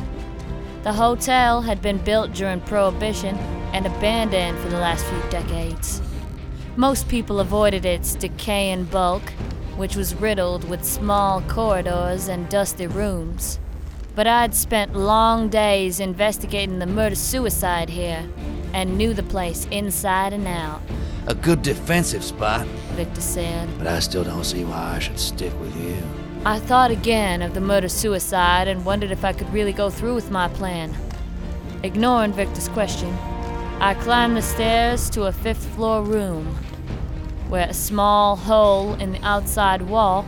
The hotel had been built during Prohibition and abandoned for the last few decades. Most people avoided its decaying bulk, which was riddled with small corridors and dusty rooms. But I'd spent long days investigating the murder suicide here and knew the place inside and out, A good defensive spot, Victor said. but I still don't see why I should stick with you. I thought again of the murder suicide and wondered if I could really go through with my plan. Ignoring Victor's question, I climbed the stairs to a fifth floor room, where a small hole in the outside wall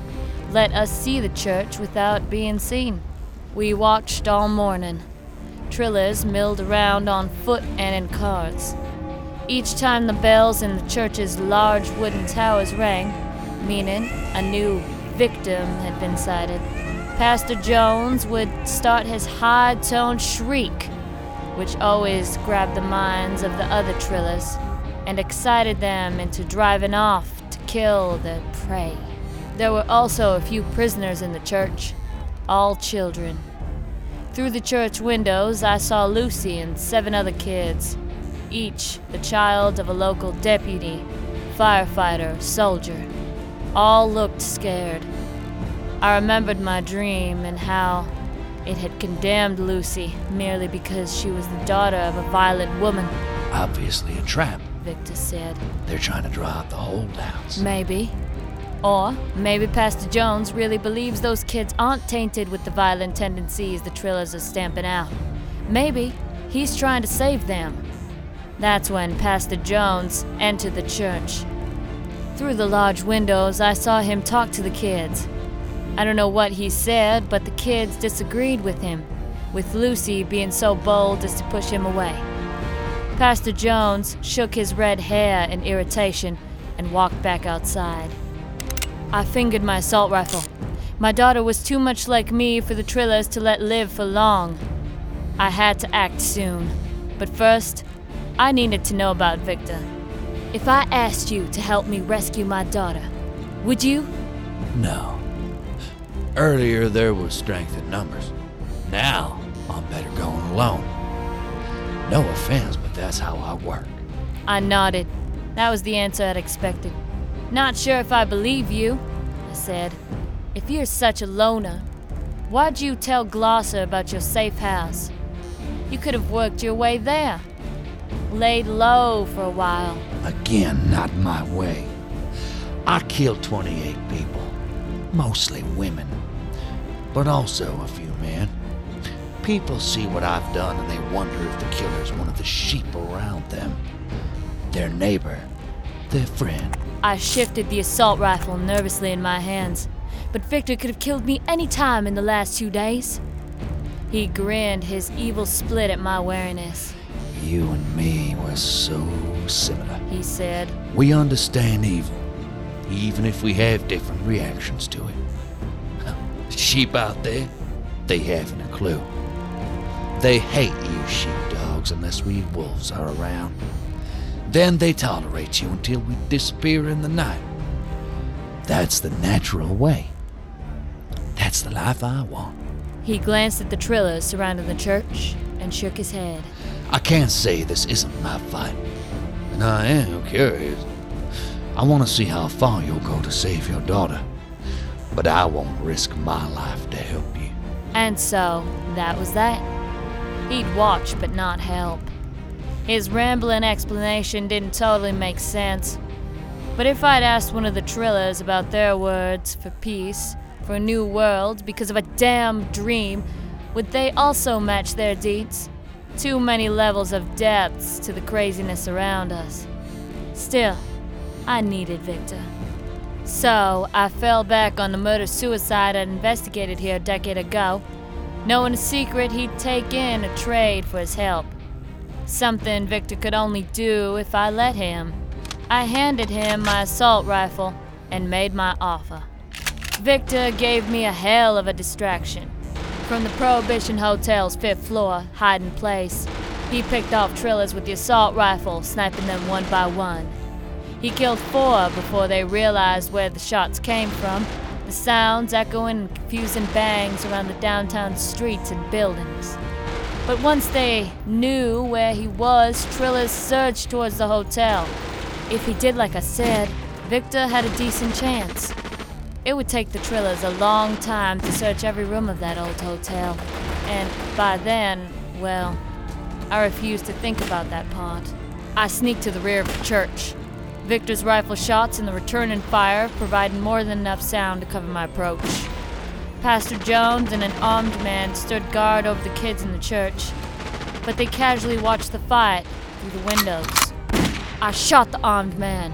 let us see the church without being seen. We watched all morning. Trillers milled around on foot and in carts. Each time the bells in the church's large wooden towers rang, meaning a new victim had been sighted, Pastor Jones would start his high toned shriek, which always grabbed the minds of the other Trillers and excited them into driving off to kill their prey. There were also a few prisoners in the church, all children. Through the church windows, I saw Lucy and seven other kids, each the child of a local deputy, firefighter, soldier. All looked scared. I remembered my dream and how it had condemned Lucy merely because she was the daughter of a violent woman, Obviously a trap. Victor said. They're trying to draw out the holdouts. Maybe. Or maybe Pastor Jones really believes those kids aren't tainted with the violent tendencies the Trillers are stamping out. Maybe he's trying to save them. That's when Pastor Jones entered the church. Through the large windows, I saw him talk to the kids. I don't know what he said, but the kids disagreed with him, with Lucy being so bold as to push him away. Pastor Jones shook his red hair in irritation and walked back outside. I fingered my assault rifle. My daughter was too much like me for the Trillers to let live for long. I had to act soon. But first, I needed to know about Victor. If I asked you to help me rescue my daughter, would you? No. Earlier there was strength in numbers. Now I'm better going alone. No offense, but that's how I work. I nodded. That was the answer I'd expected. Not sure if I believe you, I said. If you're such a loner, why'd you tell Glosser about your safe house? You could have worked your way there. Laid low for a while. Again, not my way. I killed 28 people, mostly women, but also a few men. People see what I've done and they wonder if the killer's one of the sheep around them. Their neighbor, their friend. I shifted the assault rifle nervously in my hands, but Victor could have killed me any time in the last two days. He grinned, his evil split at my wariness. You and me were so similar. He said, We understand evil, even if we have different reactions to it. Sheep out there, they haven't a clue. They hate you sheepdogs unless we wolves are around. Then they tolerate you until we disappear in the night. That's the natural way. That's the life I want. He glanced at the Trillers surrounding the church and shook his head. I can't say this isn't my fight, and I am curious. I want to see how far you'll go to save your daughter, but I won't risk my life to help you. And so, that was that. He'd watch but not help. His rambling explanation didn't totally make sense. But if I'd asked one of the Trillers about their words for peace, for a new world, because of a damn dream, would they also match their deeds? Too many levels of depths to the craziness around us. Still, I needed Victor. So, I fell back on the murder suicide I'd investigated here a decade ago, knowing a secret he'd take in a trade for his help. Something Victor could only do if I let him. I handed him my assault rifle and made my offer. Victor gave me a hell of a distraction. From the Prohibition Hotel's fifth floor, hiding place, he picked off Trillers with the assault rifle, sniping them one by one. He killed four before they realized where the shots came from, the sounds echoing and confusing bangs around the downtown streets and buildings. But once they knew where he was, Trillers surged towards the hotel. If he did like I said, Victor had a decent chance. It would take the Trillers a long time to search every room of that old hotel. And by then, well, I refused to think about that part. I sneaked to the rear of the church. Victor's rifle shots and the returning fire provided more than enough sound to cover my approach. Pastor Jones and an armed man stood guard over the kids in the church, but they casually watched the fight through the windows. I shot the armed man.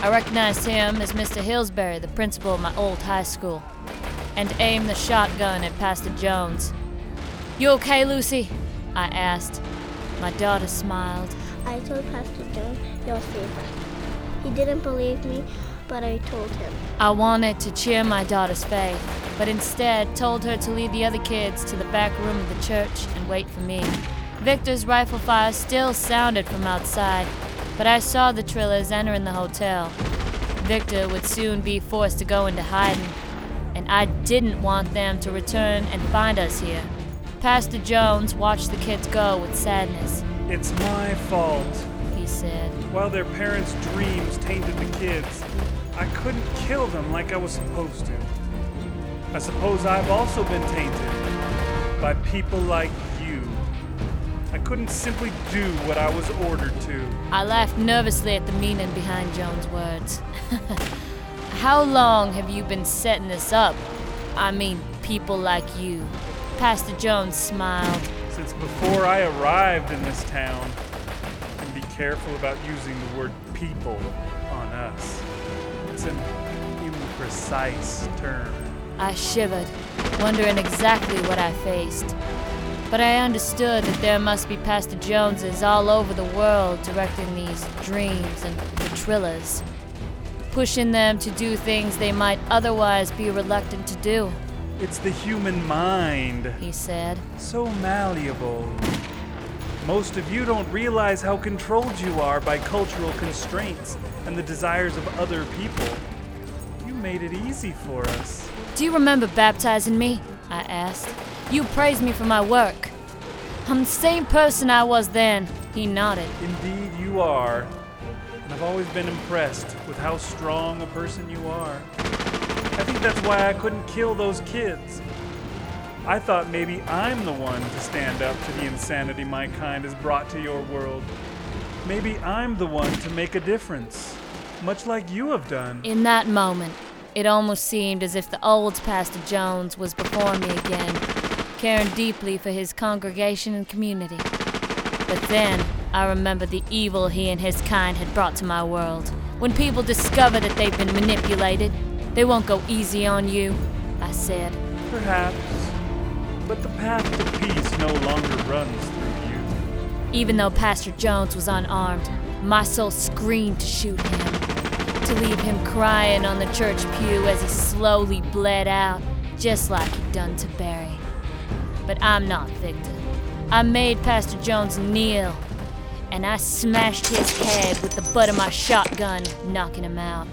I recognized him as Mr. Hillsbury, the principal of my old high school, and aimed the shotgun at Pastor Jones. You okay, Lucy? I asked. My daughter smiled. I told Pastor Jones you'll save her. He didn't believe me, but I told him. I wanted to cheer my daughter's faith, but instead told her to lead the other kids to the back room of the church and wait for me. Victor's rifle fire still sounded from outside, but I saw the Trillers entering the hotel. Victor would soon be forced to go into hiding, and I didn't want them to return and find us here. Pastor Jones watched the kids go with sadness. It's my fault. He said, While their parents' dreams tainted the kids, I couldn't kill them like I was supposed to. I suppose I've also been tainted by people like you. I couldn't simply do what I was ordered to. I laughed nervously at the meaning behind Jones' words. How long have you been setting this up? I mean, people like you. Pastor Jones smiled. Since before I arrived in this town, careful about using the word people on us. It's an imprecise term. I shivered, wondering exactly what I faced. But I understood that there must be Pastor Joneses all over the world directing these dreams and the Trillers, pushing them to do things they might otherwise be reluctant to do, It's the human mind. he said. So malleable. Most of you don't realize how controlled you are by cultural constraints and the desires of other people. You made it easy for us. Do you remember baptizing me? I asked. You praised me for my work. I'm the same person I was then. He nodded. Indeed, you are. And I've always been impressed with how strong a person you are. I think that's why I couldn't kill those kids. I thought maybe I'm the one to stand up to the insanity my kind has brought to your world. Maybe I'm the one to make a difference, much like you have done. In that moment, it almost seemed as if the old Pastor Jones was before me again, caring deeply for his congregation and community. But then, I remembered the evil he and his kind had brought to my world. When people discover that they've been manipulated, they won't go easy on you, I said. Perhaps. But the path to peace no longer runs through you. Even though Pastor Jones was unarmed, my soul screamed to shoot him, to leave him crying on the church pew as he slowly bled out, just like he'd done to Barry. But I'm not Victor. I made Pastor Jones kneel, and I smashed his head with the butt of my shotgun, knocking him out.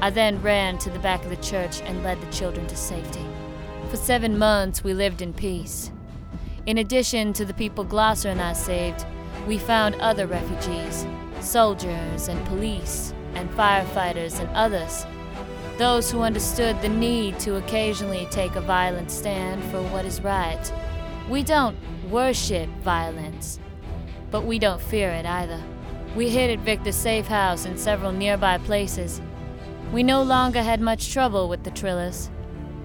I then ran to the back of the church and led the children to safety. For seven months, we lived in peace. In addition to the people Glosser and I saved, we found other refugees soldiers and police, and firefighters and others. Those who understood the need to occasionally take a violent stand for what is right. We don't worship violence, but we don't fear it either. We hid at Victor's safe house and several nearby places. We no longer had much trouble with the Trillers.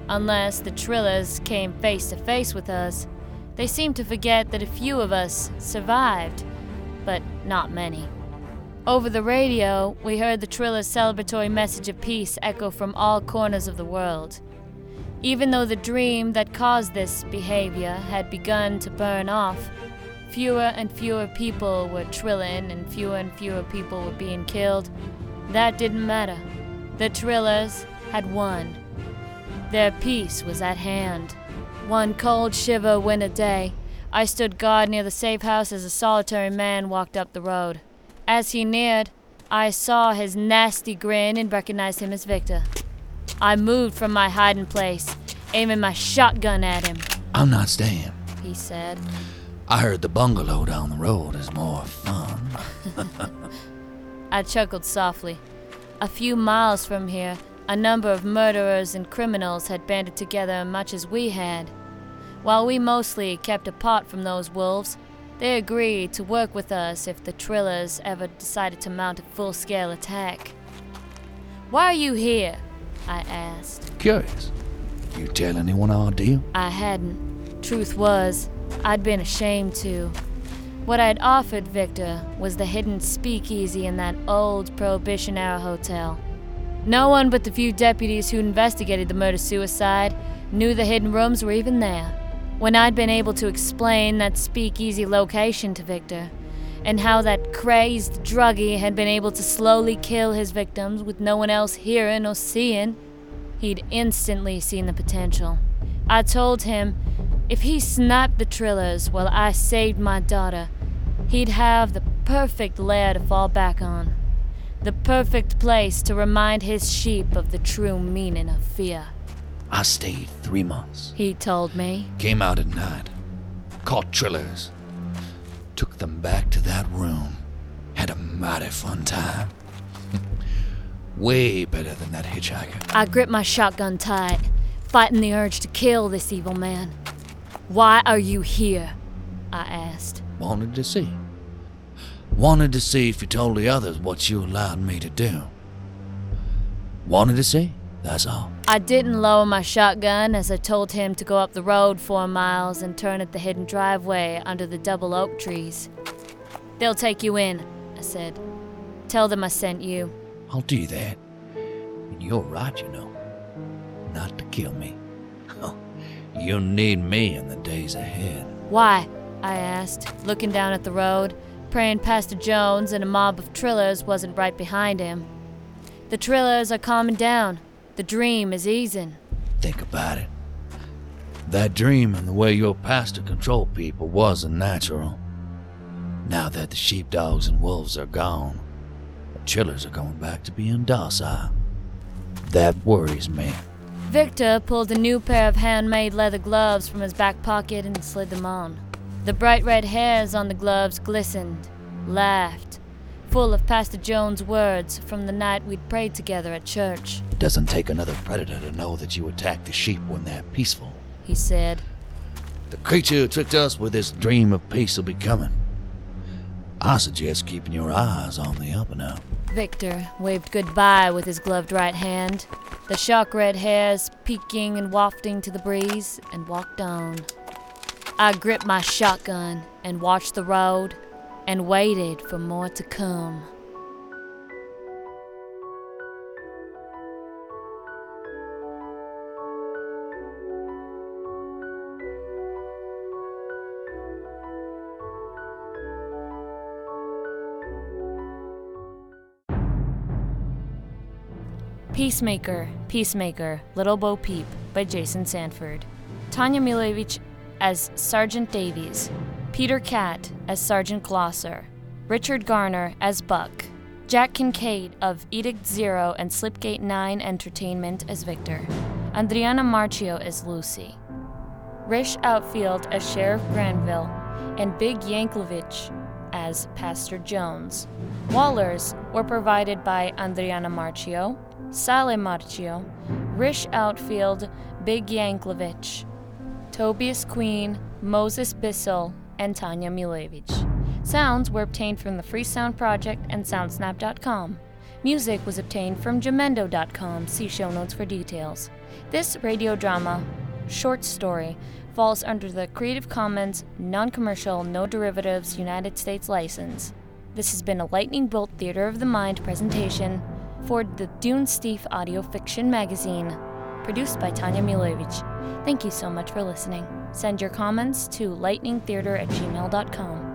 Unless the Trillers came face to face with us, they seemed to forget that a few of us survived, but not many. Over the radio, we heard the Trillers' celebratory message of peace echo from all corners of the world. Even though the dream that caused this behavior had begun to burn off, fewer and fewer people were trilling and fewer and fewer people were being killed. That didn't matter. The Trillers had won. Their peace was at hand. One cold shiver winter day, I stood guard near the safe house as a solitary man walked up the road. As he neared, I saw his nasty grin and recognized him as Victor. I moved from my hiding place, aiming my shotgun at him. I'm not staying. He said. I heard the bungalow down the road is more fun. I chuckled softly. A few miles from here, a number of murderers and criminals had banded together much as we had. While we mostly kept apart from those wolves, they agreed to work with us if the Trillers ever decided to mount a full scale attack. Why are you here? I asked. Curious. You tell anyone our deal? I hadn't. Truth was, I'd been ashamed to. What I'd offered Victor was the hidden speakeasy in that old Prohibition era hotel. No one but the few deputies who investigated the murder suicide knew the hidden rooms were even there. When I'd been able to explain that speakeasy location to Victor, and how that crazed druggie had been able to slowly kill his victims with no one else hearing or seeing, he'd instantly seen the potential. I told him if he snapped the Trillers while I saved my daughter, he'd have the perfect lair to fall back on. The perfect place to remind his sheep of the true meaning of fear. I stayed three months. He told me. Came out at night. Caught trillers. Took them back to that room. Had a mighty fun time. Way better than that hitchhiker. I gripped my shotgun tight, fighting the urge to kill this evil man. Why are you here? I asked. Wanted to see. Wanted to see if you told the others what you allowed me to do. Wanted to see, that's all. I didn't lower my shotgun as I told him to go up the road four miles and turn at the hidden driveway under the double oak trees. They'll take you in, I said. Tell them I sent you. I'll do that. And you're right, you know. Not to kill me. You'll need me in the days ahead. Why? I asked, looking down at the road, praying Pastor Jones and a mob of trillers wasn't right behind him. The trillers are calming down. The dream is easing. Think about it. That dream and the way your pastor controlled people wasn't natural. Now that the sheepdogs and wolves are gone, the trillers are going back to being docile. That worries me. Victor pulled a new pair of handmade leather gloves from his back pocket and slid them on. The bright red hairs on the gloves glistened, laughed, full of Pastor Jones' words from the night we'd prayed together at church. It doesn't take another predator to know that you attack the sheep when they're peaceful. He said, The creature who tricked us with this dream of peace will be coming. I suggest keeping your eyes on the up and up. Victor waved goodbye with his gloved right hand, the shock red hairs peeking and wafting to the breeze, and walked on. I gripped my shotgun and watched the road and waited for more to come. Peacemaker, Peacemaker, Little Bo Peep by Jason Sanford. Tanja Milojevic as Sergeant Davies. Peter Catt as Sergeant Glosser. Richard Garner as Buck. Jack Kincaid of Edict Zero and Slipgate 9 Entertainment as Victor. Adriana Marchio as Lucy. Rish Outfield as Sheriff Granville. And Big Anklevich as Pastor Jones. Wallas were provided by Adriana Marchio, Sale Marchio, Rish Outfield, Big Anklevich, Tobias Queen, Moses Bissell, and Tanja Milojevic. Sounds were obtained from the Free Sound Project and Soundsnap.com. Music was obtained from Jamendo.com. See show notes for details. This radio drama, short story, falls under the Creative Commons non commercial, no derivatives United States license. This has been a Lightning Bolt Theater of the Mind presentation for the Dunesteef Audio Fiction magazine, produced by Tanja Milojevic. Thank you so much for listening. Send your comments to lightningtheater at gmail.com.